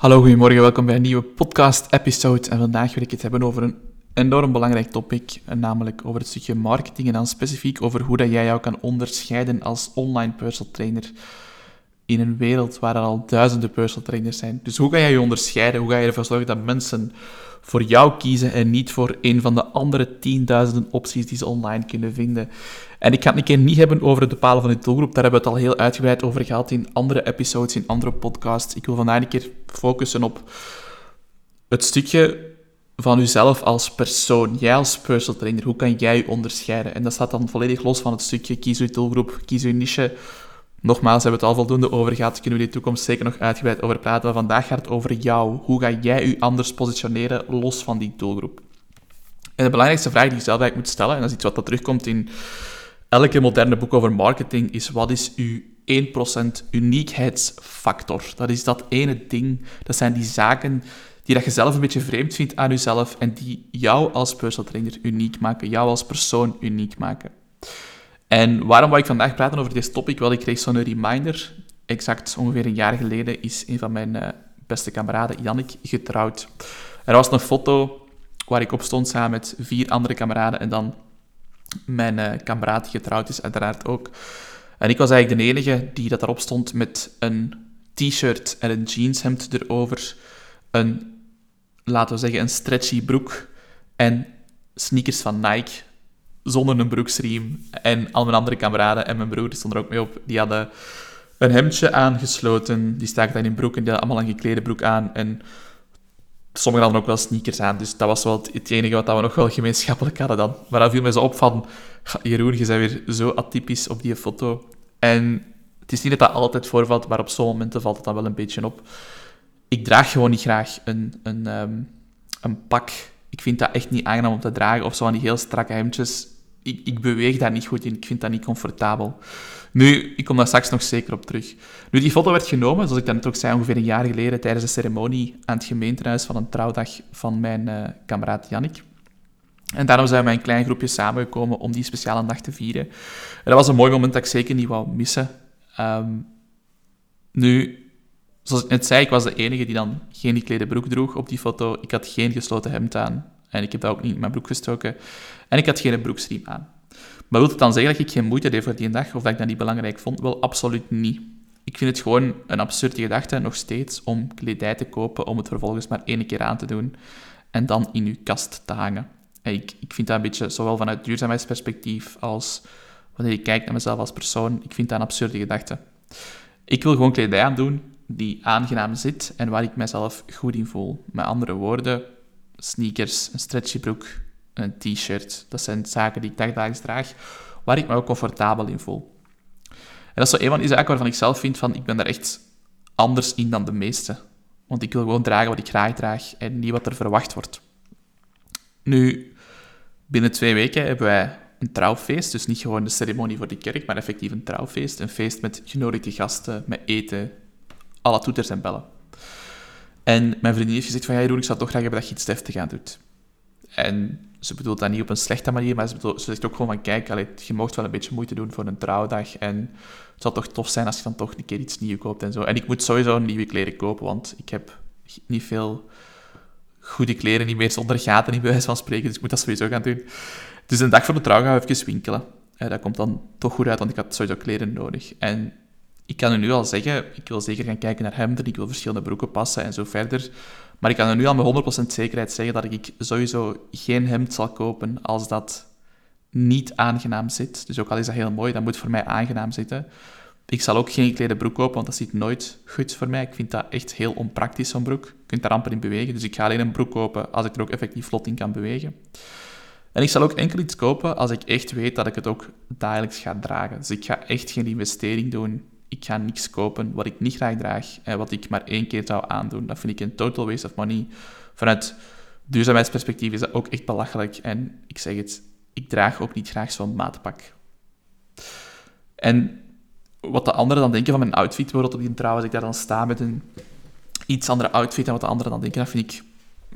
Hallo, goedemorgen, welkom bij een nieuwe podcast-episode. En vandaag wil ik het hebben over een enorm belangrijk topic, namelijk over het stukje marketing en dan specifiek over hoe dat jij jou kan onderscheiden als online personal trainer in een wereld waar er al duizenden personal trainers zijn. Dus hoe ga jij je onderscheiden? Hoe ga je ervoor zorgen dat mensen voor jou kiezen en niet voor een van de andere tienduizenden opties die ze online kunnen vinden? En ik ga het een keer niet hebben over het bepalen van je doelgroep. Daar hebben we het al heel uitgebreid over gehad in andere episodes, in andere podcasts. Ik wil vandaag een keer focussen op het stukje van jezelf als persoon. Jij als personal trainer, hoe kan jij je onderscheiden? En dat staat dan volledig los van het stukje kies je doelgroep, kies je niche. Nogmaals, hebben we het al voldoende over gehad. Kunnen we in de toekomst zeker nog uitgebreid over praten. Maar vandaag gaat het over jou. Hoe ga jij je anders positioneren los van die doelgroep? En de belangrijkste vraag die je zelf eigenlijk moet stellen, en dat is iets wat dat terugkomt in elke moderne boek over marketing, is wat is uw 1% uniekheidsfactor? Dat is dat ene ding, dat zijn die zaken die dat je zelf een beetje vreemd vindt aan jezelf en die jou als personal trainer uniek maken, jou als persoon uniek maken. En waarom wou ik vandaag praten over deze topic? Wel, ik kreeg zo'n reminder. Exact ongeveer een jaar geleden is een van mijn uh, beste kameraden, Jannik, getrouwd. Er was een foto waar ik op stond samen met vier andere kameraden en dan mijn uh, kameraad die getrouwd is uiteraard ook. En ik was eigenlijk de enige die dat erop stond met een t-shirt en een jeanshemd erover, een, laten we zeggen, een stretchy broek en sneakers van Nike zonder een broeksriem. En al mijn andere kameraden en mijn broer stonden er ook mee op. Die hadden een hemdje aangesloten. Die staken dan in broek en die hadden allemaal een geklede broek aan. En sommigen hadden ook wel sneakers aan. Dus dat was wel het enige wat we nog wel gemeenschappelijk hadden dan. Maar dan viel mij zo op van... Jeroen, je bent weer zo atypisch op die foto. En het is niet dat dat altijd voorvalt, maar op zo'n momenten valt het dan wel een beetje op. Ik draag gewoon niet graag een, een, um, een pak ik vind dat echt niet aangenaam om te dragen. Of zo van die heel strakke hemdjes. Ik, ik beweeg daar niet goed in. Ik vind dat niet comfortabel. Nu, ik kom daar straks nog zeker op terug. Nu, die foto werd genomen, zoals ik net ook zei, ongeveer een jaar geleden tijdens de ceremonie aan het gemeentehuis van een trouwdag van mijn uh, kameraad Jannik. En daarom zijn we een klein groepje samengekomen om die speciale dag te vieren. En dat was een mooi moment dat ik zeker niet wou missen. Um, nu, zoals ik net zei, ik was de enige die dan geen geklede broek droeg op die foto. Ik had geen gesloten hemd aan. En ik heb dat ook niet in mijn broek gestoken. En ik had geen broeksriem aan. Maar wil het dan zeggen dat ik geen moeite deed voor die dag, of dat ik dat niet belangrijk vond? Wel, absoluut niet. Ik vind het gewoon een absurde gedachte, nog steeds, om kledij te kopen, om het vervolgens maar één keer aan te doen en dan in uw kast te hangen. En ik, ik vind dat een beetje, zowel vanuit duurzaamheidsperspectief als wanneer ik kijk naar mezelf als persoon, ik vind dat een absurde gedachte. Ik wil gewoon kledij aandoen die aangenaam zit en waar ik mezelf goed in voel. Met andere woorden, sneakers, een stretchy broek, een t-shirt. Dat zijn zaken die ik dagelijks draag, waar ik me ook comfortabel in voel. En dat is zo een van die zaken waarvan ik zelf vind van, ik ben daar echt anders in dan de meesten. Want ik wil gewoon dragen wat ik graag draag en niet wat er verwacht wordt. Nu, binnen twee weken hebben wij een trouwfeest. Dus niet gewoon de ceremonie voor de kerk, maar effectief een trouwfeest. Een feest met genodigde gasten, met eten, alle toeters en bellen. En mijn vriendin heeft gezegd van, ja Jeroen, ik zou toch graag hebben dat je iets deftig aan doet. En ze bedoelt dat niet op een slechte manier, maar ze, bedoelt, ze zegt ook gewoon van, kijk, allee, je mocht wel een beetje moeite doen voor een trouwdag. En het zou toch tof zijn als je dan toch een keer iets nieuws koopt en zo. En ik moet sowieso nieuwe kleren kopen, want ik heb niet veel goede kleren niet meer zonder gaten, in bij wijze van spreken. Dus ik moet dat sowieso gaan doen. Dus een dag voor de trouw gaan we even winkelen. dat komt dan toch goed uit, want ik had sowieso kleren nodig. En ik kan u nu al zeggen, ik wil zeker gaan kijken naar hemden, ik wil verschillende broeken passen en zo verder. Maar ik kan u nu al met 100% zekerheid zeggen dat ik sowieso geen hemd zal kopen als dat niet aangenaam zit. Dus ook al is dat heel mooi, dat moet voor mij aangenaam zitten. Ik zal ook geen geklede broek kopen, want dat zit nooit goed voor mij. Ik vind dat echt heel onpraktisch, zo'n broek. Je kunt daar amper in bewegen. Dus ik ga alleen een broek kopen als ik er ook effectief vlot in kan bewegen. En ik zal ook enkel iets kopen als ik echt weet dat ik het ook dagelijks ga dragen. Dus ik ga echt geen investering doen ik ga niks kopen wat ik niet graag draag en wat ik maar één keer zou aandoen. Dat vind ik een total waste of money. Vanuit duurzaamheidsperspectief is dat ook echt belachelijk. En ik zeg het, ik draag ook niet graag zo'n maatpak. En wat de anderen dan denken van mijn outfit, bijvoorbeeld op die trouw, als ik daar dan sta met een iets andere outfit dan wat de anderen dan denken, dat vind ik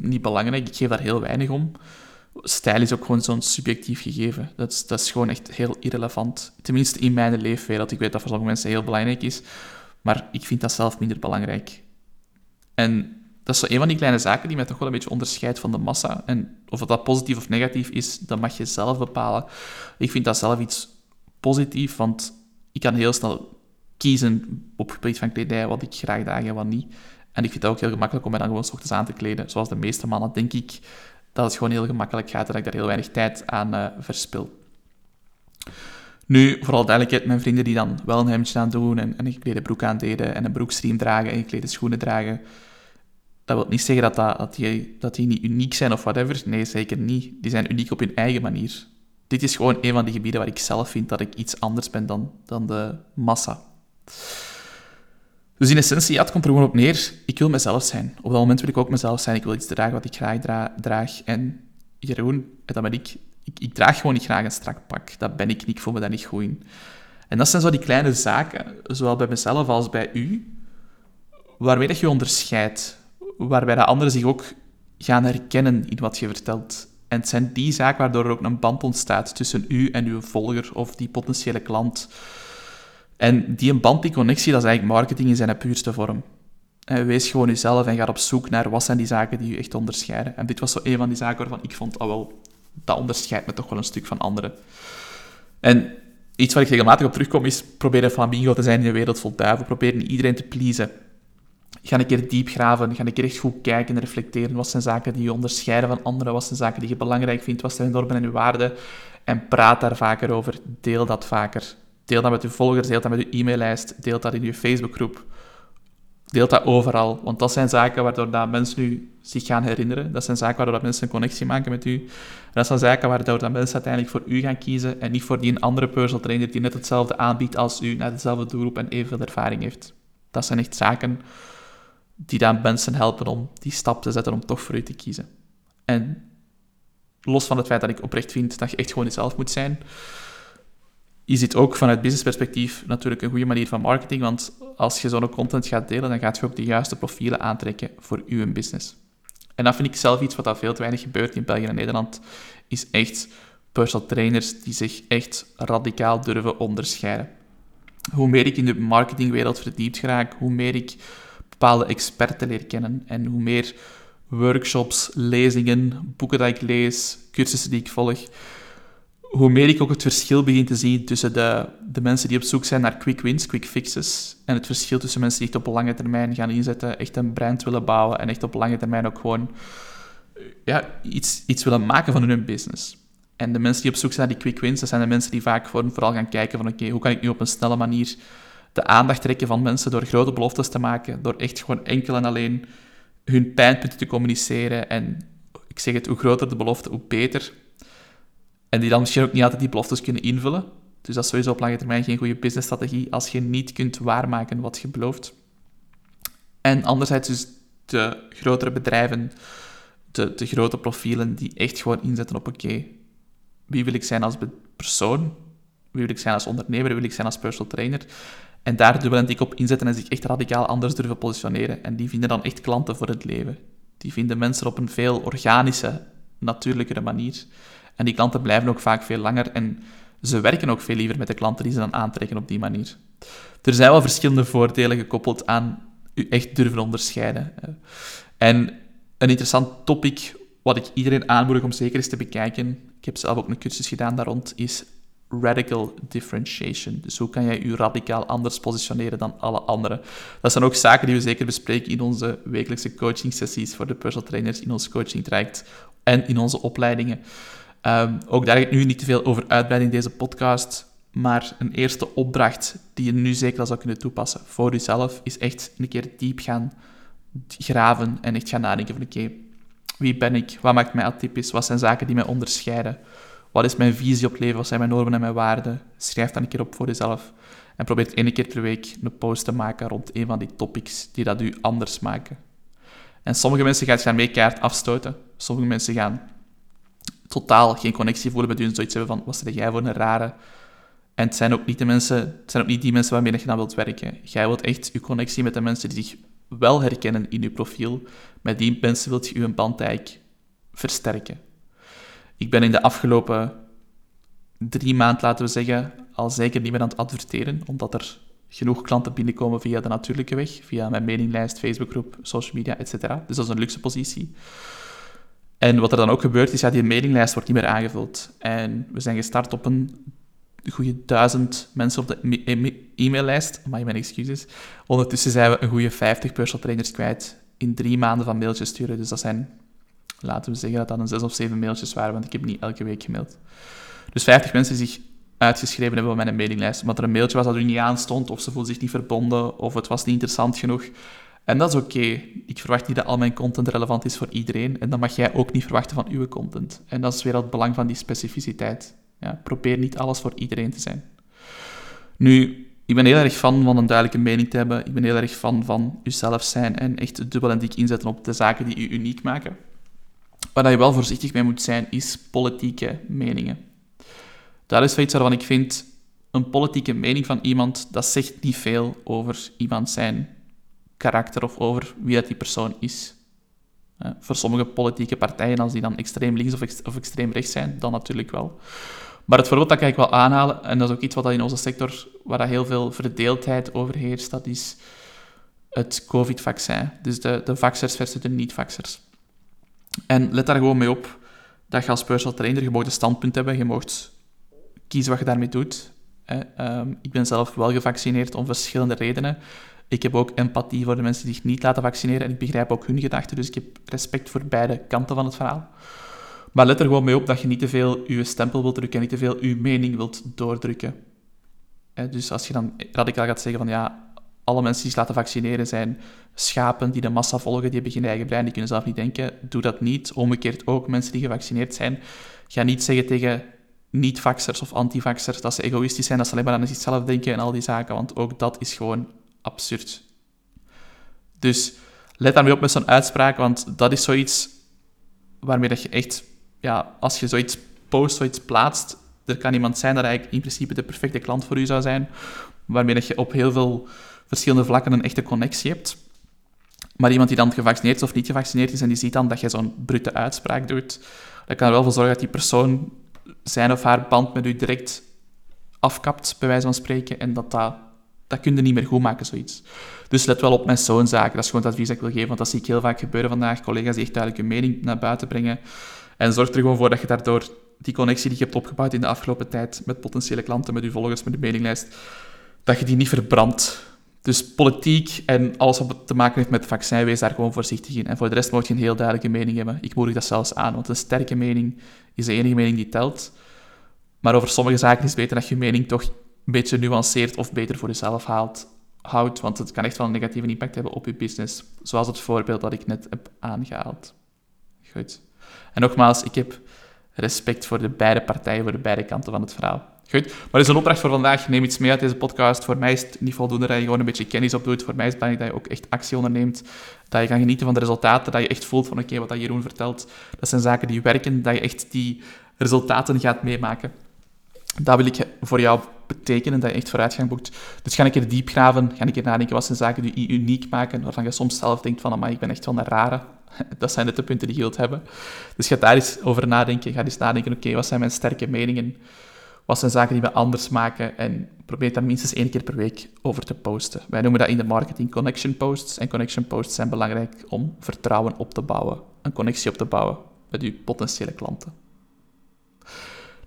niet belangrijk. Ik geef daar heel weinig om stijl is ook gewoon zo'n subjectief gegeven. Dat is, dat is gewoon echt heel irrelevant. Tenminste in mijn leefwereld. Ik weet dat voor sommige mensen heel belangrijk is, maar ik vind dat zelf minder belangrijk. En dat is zo een van die kleine zaken die mij toch wel een beetje onderscheidt van de massa. En of dat positief of negatief is, dat mag je zelf bepalen. Ik vind dat zelf iets positief, want ik kan heel snel kiezen op het gebied van kledij wat ik graag draag en wat niet. En ik vind het ook heel gemakkelijk om mij dan gewoon ochtends aan te kleden. Zoals de meeste mannen, denk ik, dat het gewoon heel gemakkelijk gaat en dat ik daar heel weinig tijd aan uh, verspil. Nu, vooral duidelijkheid, mijn vrienden die dan wel een hemdje aan doen en, en een geklede broek aan deden en een broekstream dragen en geklede schoenen dragen, dat wil niet zeggen dat, dat, dat, die, dat die niet uniek zijn of whatever. Nee, zeker niet. Die zijn uniek op hun eigen manier. Dit is gewoon een van die gebieden waar ik zelf vind dat ik iets anders ben dan, dan de massa. Dus in essentie, ja, het komt er gewoon op neer. Ik wil mezelf zijn. Op dat moment wil ik ook mezelf zijn. Ik wil iets dragen wat ik graag draag. En Jeroen, dat ben ik. ik. draag gewoon niet graag een strak pak. Dat ben ik niet. Ik voel me daar niet goed in. En dat zijn zo die kleine zaken, zowel bij mezelf als bij u, waarmee dat je onderscheidt. Waarbij de anderen zich ook gaan herkennen in wat je vertelt. En het zijn die zaken waardoor er ook een band ontstaat tussen u en uw volger of die potentiële klant. En die band, die connectie, dat is eigenlijk marketing in zijn puurste vorm. En wees gewoon jezelf en ga op zoek naar wat zijn die zaken die je echt onderscheiden. En dit was zo een van die zaken waarvan ik vond, oh wel, dat onderscheidt me toch wel een stuk van anderen. En iets waar ik regelmatig op terugkom is, probeer een flamingo te zijn in een wereld vol duiven. Probeer niet iedereen te pleasen. Ga een keer diep graven, ga een keer echt goed kijken en reflecteren. Wat zijn zaken die je onderscheiden van anderen? Wat zijn zaken die je belangrijk vindt? Wat zijn normen en je waarden? En praat daar vaker over. Deel dat vaker. Deel dat met je volgers, deel dat met je e-maillijst, deel dat in je Facebookgroep. Deel dat overal, want dat zijn zaken waardoor dat mensen nu zich gaan herinneren. Dat zijn zaken waardoor dat mensen een connectie maken met u. En dat zijn zaken waardoor dat mensen uiteindelijk voor u gaan kiezen en niet voor die andere personal trainer die net hetzelfde aanbiedt als u, net dezelfde doelgroep en evenveel ervaring heeft. Dat zijn echt zaken die dan mensen helpen om die stap te zetten om toch voor u te kiezen. En los van het feit dat ik oprecht vind dat je echt gewoon jezelf moet zijn, is dit ook vanuit businessperspectief natuurlijk een goede manier van marketing, want als je zo'n content gaat delen, dan gaat je ook de juiste profielen aantrekken voor uw business. En dat vind ik zelf iets wat al veel te weinig gebeurt in België en Nederland, is echt personal trainers die zich echt radicaal durven onderscheiden. Hoe meer ik in de marketingwereld verdiept raak, hoe meer ik bepaalde experten leer kennen en hoe meer workshops, lezingen, boeken dat ik lees, cursussen die ik volg, hoe meer ik ook het verschil begin te zien tussen de, de mensen die op zoek zijn naar quick wins, quick fixes, en het verschil tussen mensen die echt op lange termijn gaan inzetten, echt een brand willen bouwen en echt op lange termijn ook gewoon ja, iets, iets willen maken van hun business. En de mensen die op zoek zijn naar die quick wins, dat zijn de mensen die vaak vooral gaan kijken van oké, hoe kan ik nu op een snelle manier de aandacht trekken van mensen door grote beloftes te maken, door echt gewoon enkel en alleen hun pijnpunten te communiceren. En ik zeg het, hoe groter de belofte, hoe beter. En die dan misschien ook niet altijd die beloftes kunnen invullen. Dus dat is sowieso op lange termijn geen goede businessstrategie als je niet kunt waarmaken wat je belooft. En anderzijds dus de grotere bedrijven, de, de grote profielen die echt gewoon inzetten op oké, wie wil ik zijn als persoon? Wie wil ik zijn als ondernemer? Wie wil ik zijn als personal trainer? En daar en dik op inzetten en zich echt radicaal anders durven positioneren. En die vinden dan echt klanten voor het leven. Die vinden mensen op een veel organische, natuurlijkere manier. En die klanten blijven ook vaak veel langer en ze werken ook veel liever met de klanten die ze dan aantrekken op die manier. Er zijn wel verschillende voordelen gekoppeld aan u echt durven onderscheiden. En een interessant topic wat ik iedereen aanmoedig om zeker eens te bekijken, ik heb zelf ook een cursus gedaan daar rond, is radical differentiation. Dus hoe kan jij je radicaal anders positioneren dan alle anderen? Dat zijn ook zaken die we zeker bespreken in onze wekelijkse coaching sessies voor de personal trainers, in ons coaching traject en in onze opleidingen. Um, ook daar ga ik nu niet te veel over uitbreiden in deze podcast, maar een eerste opdracht die je nu zeker al zou kunnen toepassen voor jezelf, is echt een keer diep gaan graven en echt gaan nadenken van oké, wie ben ik? Wat maakt mij atypisch? Wat zijn zaken die mij onderscheiden? Wat is mijn visie op het leven? Wat zijn mijn normen en mijn waarden? Schrijf dan een keer op voor jezelf. En probeer één keer per week een post te maken rond een van die topics die dat u anders maken. En sommige mensen gaan zich daarmee keihard afstoten. Sommige mensen gaan totaal geen connectie voelen met u zoiets hebben van, wat zeg jij voor een rare... En het zijn ook niet, de mensen, het zijn ook niet die mensen waarmee je dan wilt werken. Jij wilt echt je connectie met de mensen die zich wel herkennen in je profiel. Met die mensen wilt je je band eigenlijk versterken. Ik ben in de afgelopen drie maanden, laten we zeggen, al zeker niet meer aan het adverteren, omdat er genoeg klanten binnenkomen via de natuurlijke weg, via mijn mailinglijst, Facebookgroep, social media, etc. Dus dat is een luxe positie. En wat er dan ook gebeurt, is dat die mailinglijst wordt niet meer aangevuld. En we zijn gestart op een goede duizend mensen op de e-maillijst. Maar mijn excuses. Ondertussen zijn we een goede 50 personal trainers kwijt in drie maanden van mailtjes sturen. Dus dat zijn, laten we zeggen dat dat een zes of zeven mailtjes waren, want ik heb niet elke week gemaild. Dus 50 mensen die zich uitgeschreven hebben op mijn mailinglijst, omdat er een mailtje was dat u niet aanstond, of ze voelden zich niet verbonden, of het was niet interessant genoeg. En dat is oké. Ik verwacht niet dat al mijn content relevant is voor iedereen. En dan mag jij ook niet verwachten van uw content. En dat is weer het belang van die specificiteit. Ja, probeer niet alles voor iedereen te zijn. Nu, ik ben heel erg fan van een duidelijke mening te hebben. Ik ben heel erg fan van jezelf zijn en echt dubbel en dik inzetten op de zaken die je uniek maken. Waar je wel voorzichtig mee moet zijn, is politieke meningen. Dat is iets waarvan ik vind, een politieke mening van iemand, dat zegt niet veel over iemand zijn karakter of over wie dat die persoon is. voor sommige politieke partijen, als die dan extreem links of, of extreem rechts zijn, dan natuurlijk wel. Maar het voorbeeld dat kan ik wel aanhalen, en dat is ook iets wat in onze sector, waar dat heel veel verdeeldheid over heerst, dat is het COVID-vaccin. Dus de, de vaxers versus de niet-vaxers. En let daar gewoon mee op dat je als personal trainer, je mag een standpunt hebben, je mag kiezen wat je daarmee doet. Ehm, ik ben zelf wel gevaccineerd om verschillende redenen. Ik heb ook empathie voor de mensen die zich niet laten vaccineren en ik begrijp ook hun gedachten, dus ik heb respect voor beide kanten van het verhaal. Maar let er gewoon mee op dat je niet te veel je stempel wilt drukken en niet te veel je mening wilt doordrukken. dus als je dan radicaal gaat zeggen van ja, alle mensen die zich laten vaccineren zijn schapen die de massa volgen, die hebben geen eigen brein, die kunnen zelf niet denken, doe dat niet. Omgekeerd ook, mensen die gevaccineerd zijn, ga niet zeggen tegen niet-vaxxers of anti-vaxxers dat ze egoïstisch zijn, dat ze alleen maar aan zichzelf denken en al die zaken, want ook dat is gewoon absurd. Dus let daarmee op met zo'n uitspraak, want dat is zoiets waarmee dat je echt, ja, als je zoiets post, zoiets plaatst, er kan iemand zijn dat eigenlijk in principe de perfecte klant voor u zou zijn, waarmee dat je op heel veel verschillende vlakken een echte connectie hebt. Maar iemand die dan gevaccineerd of niet gevaccineerd is en die ziet dan dat je zo'n brute uitspraak doet, dan kan er wel voor zorgen dat die persoon zijn of haar band met u direct afkapt, bij wijze van spreken, en dat dat dat kun je niet meer goed maken, zoiets. Dus let wel op met zo'n zaken. Dat is gewoon het advies dat ik wil geven, want dat zie ik heel vaak gebeuren vandaag. Collega's die echt duidelijk mening naar buiten brengen. En zorg er gewoon voor dat je daardoor die connectie die je hebt opgebouwd in de afgelopen tijd met potentiële klanten, met je volgers, met je meninglijst, dat je die niet verbrandt. Dus politiek en alles wat te maken heeft met vaccin, wees daar gewoon voorzichtig in. En voor de rest moet je een heel duidelijke mening hebben. Ik moedig dat zelfs aan, want een sterke mening is de enige mening die telt. Maar over sommige zaken is beter dat je mening toch een beetje nuanceert of beter voor jezelf haalt, houdt, want het kan echt wel een negatieve impact hebben op je business, zoals het voorbeeld dat ik net heb aangehaald. Goed. En nogmaals, ik heb respect voor de beide partijen, voor de beide kanten van het verhaal. Goed, maar dat is een opdracht voor vandaag. Neem iets mee uit deze podcast. Voor mij is het niet voldoende dat je gewoon een beetje kennis opdoet. Voor mij is het belangrijk dat je ook echt actie onderneemt. Dat je kan genieten van de resultaten. Dat je echt voelt van oké, wat dat Jeroen vertelt. Dat zijn zaken die werken. Dat je echt die resultaten gaat meemaken. Dat wil ik voor jou betekenen, dat je echt vooruitgang boekt. Dus ga een keer diep graven, ga een keer nadenken wat zijn zaken die je uniek maken, waarvan je soms zelf denkt van, maar ik ben echt wel een rare. Dat zijn net de punten die je wilt hebben. Dus ga daar eens over nadenken. Ga eens nadenken, oké, wat zijn mijn sterke meningen? Wat zijn zaken die me anders maken? En probeer daar minstens één keer per week over te posten. Wij noemen dat in de marketing connection posts. En connection posts zijn belangrijk om vertrouwen op te bouwen. Een connectie op te bouwen met je potentiële klanten.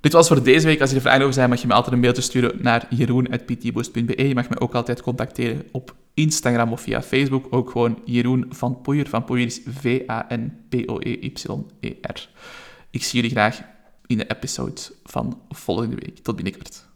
Dit was voor deze week. Als je er vragen over zijn, mag je me altijd een mailtje sturen naar jeroen.ptboost.be. Je mag me ook altijd contacteren op Instagram of via Facebook. Ook gewoon Jeroen van Poeier. Van Poeier is V-A-N-P-O-E-Y-E-R. Ik zie jullie graag in de episode van volgende week. Tot binnenkort.